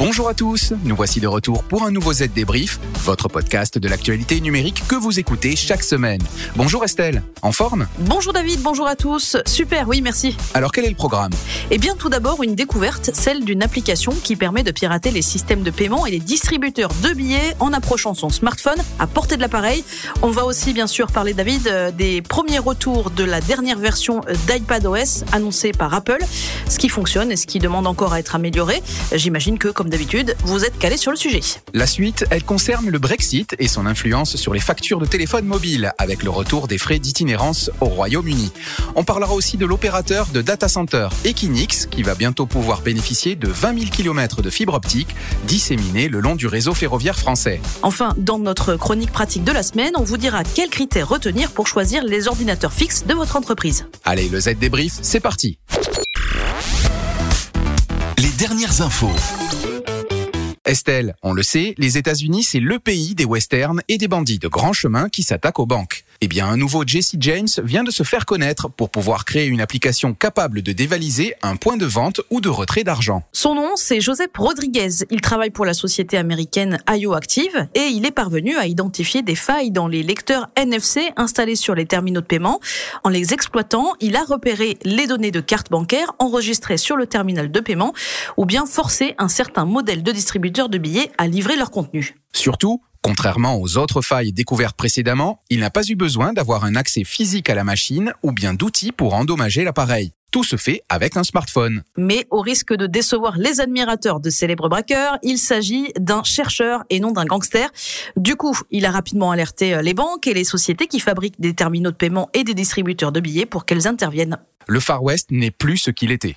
Bonjour à tous, nous voici de retour pour un nouveau Z Débrief, votre podcast de l'actualité numérique que vous écoutez chaque semaine. Bonjour Estelle, en forme? Bonjour David, bonjour à tous. Super, oui, merci. Alors quel est le programme? Eh bien, tout d'abord, une découverte, celle d'une application qui permet de pirater les systèmes de paiement et les distributeurs de billets en approchant son smartphone à portée de l'appareil. On va aussi, bien sûr, parler, David, euh, des premiers retours de la dernière version euh, d'iPadOS annoncée par Apple, ce qui fonctionne et ce qui demande encore à être amélioré. J'imagine que, comme d'habitude, vous êtes calé sur le sujet. La suite, elle concerne le Brexit et son influence sur les factures de téléphone mobile, avec le retour des frais d'itinérance au Royaume-Uni. On parlera aussi de l'opérateur de data center Equinix, qui va bientôt pouvoir bénéficier de 20 000 km de fibre optique disséminés le long du réseau ferroviaire français. Enfin, dans notre chronique pratique de la semaine, on vous dira quels critères retenir pour choisir les ordinateurs fixes de votre entreprise. Allez, le Z débrief, c'est parti. Les dernières infos. Estelle, on le sait, les États-Unis, c'est le pays des westerns et des bandits de grand chemin qui s'attaquent aux banques. Eh bien, un nouveau Jesse James vient de se faire connaître pour pouvoir créer une application capable de dévaliser un point de vente ou de retrait d'argent. Son nom, c'est Joseph Rodriguez. Il travaille pour la société américaine IO Active et il est parvenu à identifier des failles dans les lecteurs NFC installés sur les terminaux de paiement. En les exploitant, il a repéré les données de cartes bancaires enregistrées sur le terminal de paiement ou bien forcé un certain modèle de distributeur de billets à livrer leur contenu. Surtout, Contrairement aux autres failles découvertes précédemment, il n'a pas eu besoin d'avoir un accès physique à la machine ou bien d'outils pour endommager l'appareil. Tout se fait avec un smartphone. Mais au risque de décevoir les admirateurs de célèbres braqueurs, il s'agit d'un chercheur et non d'un gangster. Du coup, il a rapidement alerté les banques et les sociétés qui fabriquent des terminaux de paiement et des distributeurs de billets pour qu'elles interviennent. Le Far West n'est plus ce qu'il était.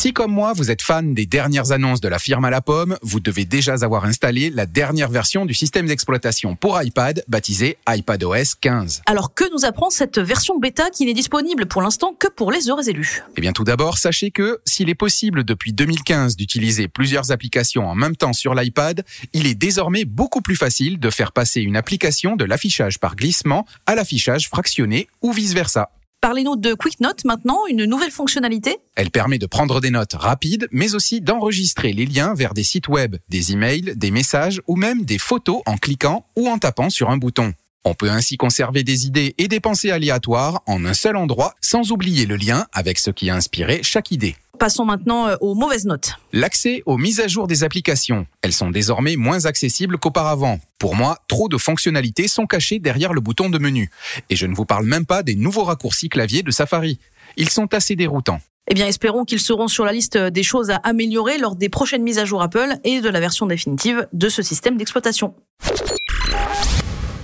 Si comme moi, vous êtes fan des dernières annonces de la firme à la pomme, vous devez déjà avoir installé la dernière version du système d'exploitation pour iPad, baptisé iPadOS 15. Alors que nous apprend cette version bêta qui n'est disponible pour l'instant que pour les heureux élus? Eh bien tout d'abord, sachez que s'il est possible depuis 2015 d'utiliser plusieurs applications en même temps sur l'iPad, il est désormais beaucoup plus facile de faire passer une application de l'affichage par glissement à l'affichage fractionné ou vice-versa. Parlez-nous de QuickNote maintenant, une nouvelle fonctionnalité Elle permet de prendre des notes rapides, mais aussi d'enregistrer les liens vers des sites web, des emails, des messages ou même des photos en cliquant ou en tapant sur un bouton. On peut ainsi conserver des idées et des pensées aléatoires en un seul endroit sans oublier le lien avec ce qui a inspiré chaque idée. Passons maintenant euh, aux mauvaises notes. L'accès aux mises à jour des applications. Elles sont désormais moins accessibles qu'auparavant. Pour moi, trop de fonctionnalités sont cachées derrière le bouton de menu. Et je ne vous parle même pas des nouveaux raccourcis clavier de Safari. Ils sont assez déroutants. Eh bien, espérons qu'ils seront sur la liste des choses à améliorer lors des prochaines mises à jour Apple et de la version définitive de ce système d'exploitation.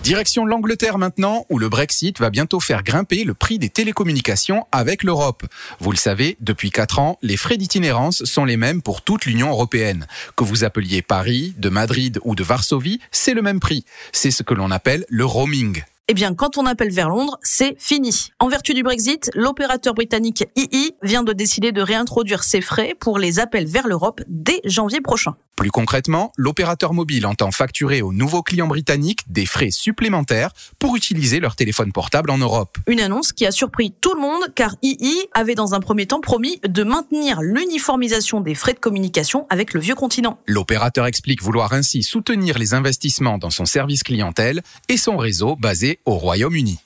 Direction l'Angleterre maintenant, où le Brexit va bientôt faire grimper le prix des télécommunications avec l'Europe. Vous le savez, depuis 4 ans, les frais d'itinérance sont les mêmes pour toute l'Union européenne. Que vous appeliez Paris, de Madrid ou de Varsovie, c'est le même prix. C'est ce que l'on appelle le roaming. Eh bien, quand on appelle vers Londres, c'est fini. En vertu du Brexit, l'opérateur britannique II vient de décider de réintroduire ses frais pour les appels vers l'Europe dès janvier prochain. Plus concrètement, l'opérateur mobile entend facturer aux nouveaux clients britanniques des frais supplémentaires pour utiliser leur téléphone portable en Europe. Une annonce qui a surpris tout le monde car II avait dans un premier temps promis de maintenir l'uniformisation des frais de communication avec le vieux continent. L'opérateur explique vouloir ainsi soutenir les investissements dans son service clientèle et son réseau basé au Royaume-Uni.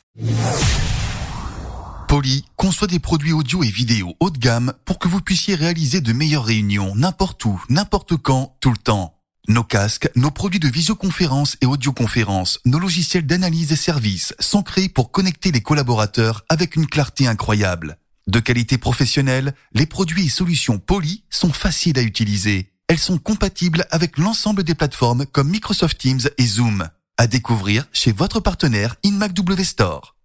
Poly conçoit des produits audio et vidéo haut de gamme pour que vous puissiez réaliser de meilleures réunions n'importe où, n'importe quand, tout le temps. Nos casques, nos produits de visioconférence et audioconférence, nos logiciels d'analyse et services sont créés pour connecter les collaborateurs avec une clarté incroyable. De qualité professionnelle, les produits et solutions Poly sont faciles à utiliser. Elles sont compatibles avec l'ensemble des plateformes comme Microsoft Teams et Zoom. À découvrir chez votre partenaire InMacW Store.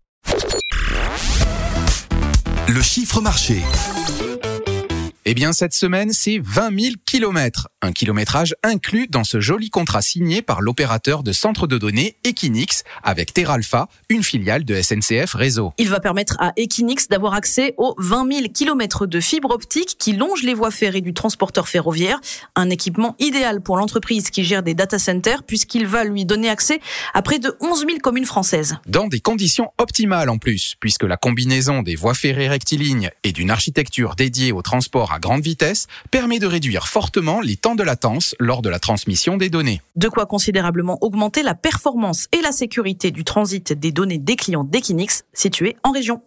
Le chiffre marché. Eh bien, cette semaine, c'est 20 000 kilomètres. Un kilométrage inclus dans ce joli contrat signé par l'opérateur de centre de données Equinix avec Teralpha, une filiale de SNCF Réseau. Il va permettre à Equinix d'avoir accès aux 20 000 kilomètres de fibres optiques qui longent les voies ferrées du transporteur ferroviaire. Un équipement idéal pour l'entreprise qui gère des data centers puisqu'il va lui donner accès à près de 11 000 communes françaises. Dans des conditions optimales en plus, puisque la combinaison des voies ferrées rectilignes et d'une architecture dédiée au transport à grande vitesse permet de réduire fortement les temps de latence lors de la transmission des données. De quoi considérablement augmenter la performance et la sécurité du transit des données des clients d'Equinix situés en région.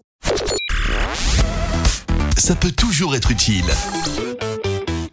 Ça peut toujours être utile.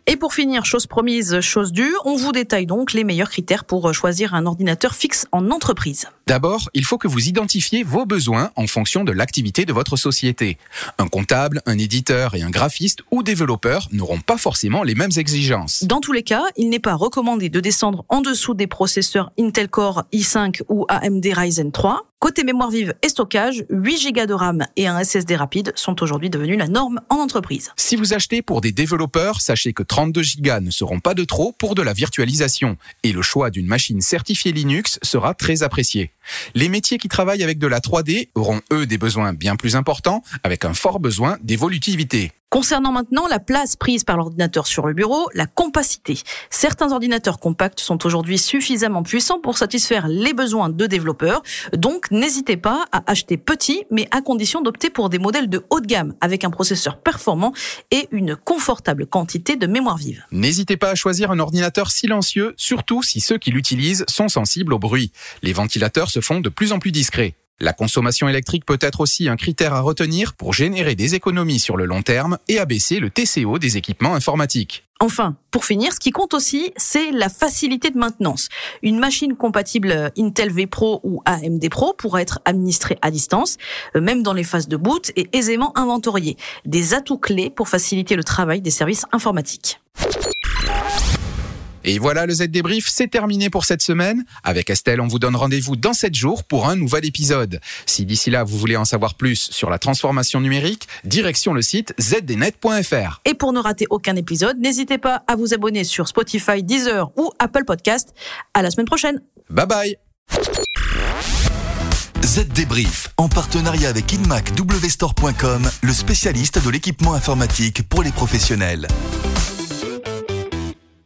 Et pour finir, chose promise, chose due, on vous détaille donc les meilleurs critères pour choisir un ordinateur fixe en entreprise. D'abord, il faut que vous identifiez vos besoins en fonction de l'activité de votre société. Un comptable, un éditeur et un graphiste ou développeur n'auront pas forcément les mêmes exigences. Dans tous les cas, il n'est pas recommandé de descendre en dessous des processeurs Intel Core i5 ou AMD Ryzen 3. Côté mémoire vive et stockage, 8 Go de RAM et un SSD rapide sont aujourd'hui devenus la norme en entreprise. Si vous achetez pour des développeurs, sachez que 32 Go ne seront pas de trop pour de la virtualisation et le choix d'une machine certifiée Linux sera très apprécié. Les métiers qui travaillent avec de la 3D auront eux des besoins bien plus importants avec un fort besoin d'évolutivité. Concernant maintenant la place prise par l'ordinateur sur le bureau, la compacité. Certains ordinateurs compacts sont aujourd'hui suffisamment puissants pour satisfaire les besoins de développeurs. Donc, n'hésitez pas à acheter petit, mais à condition d'opter pour des modèles de haut de gamme avec un processeur performant et une confortable quantité de mémoire vive. N'hésitez pas à choisir un ordinateur silencieux, surtout si ceux qui l'utilisent sont sensibles au bruit. Les ventilateurs se font de plus en plus discrets. La consommation électrique peut être aussi un critère à retenir pour générer des économies sur le long terme et abaisser le TCO des équipements informatiques. Enfin, pour finir, ce qui compte aussi, c'est la facilité de maintenance. Une machine compatible Intel V Pro ou AMD Pro pourra être administrée à distance, euh, même dans les phases de boot et aisément inventoriée. Des atouts clés pour faciliter le travail des services informatiques. Et voilà, le Z débrief, c'est terminé pour cette semaine. Avec Estelle, on vous donne rendez-vous dans 7 jours pour un nouvel épisode. Si d'ici là, vous voulez en savoir plus sur la transformation numérique, direction le site zdnet.fr. Et pour ne rater aucun épisode, n'hésitez pas à vous abonner sur Spotify, Deezer ou Apple Podcast. À la semaine prochaine. Bye bye. Z Débrief, en partenariat avec InmacWstore.com, le spécialiste de l'équipement informatique pour les professionnels.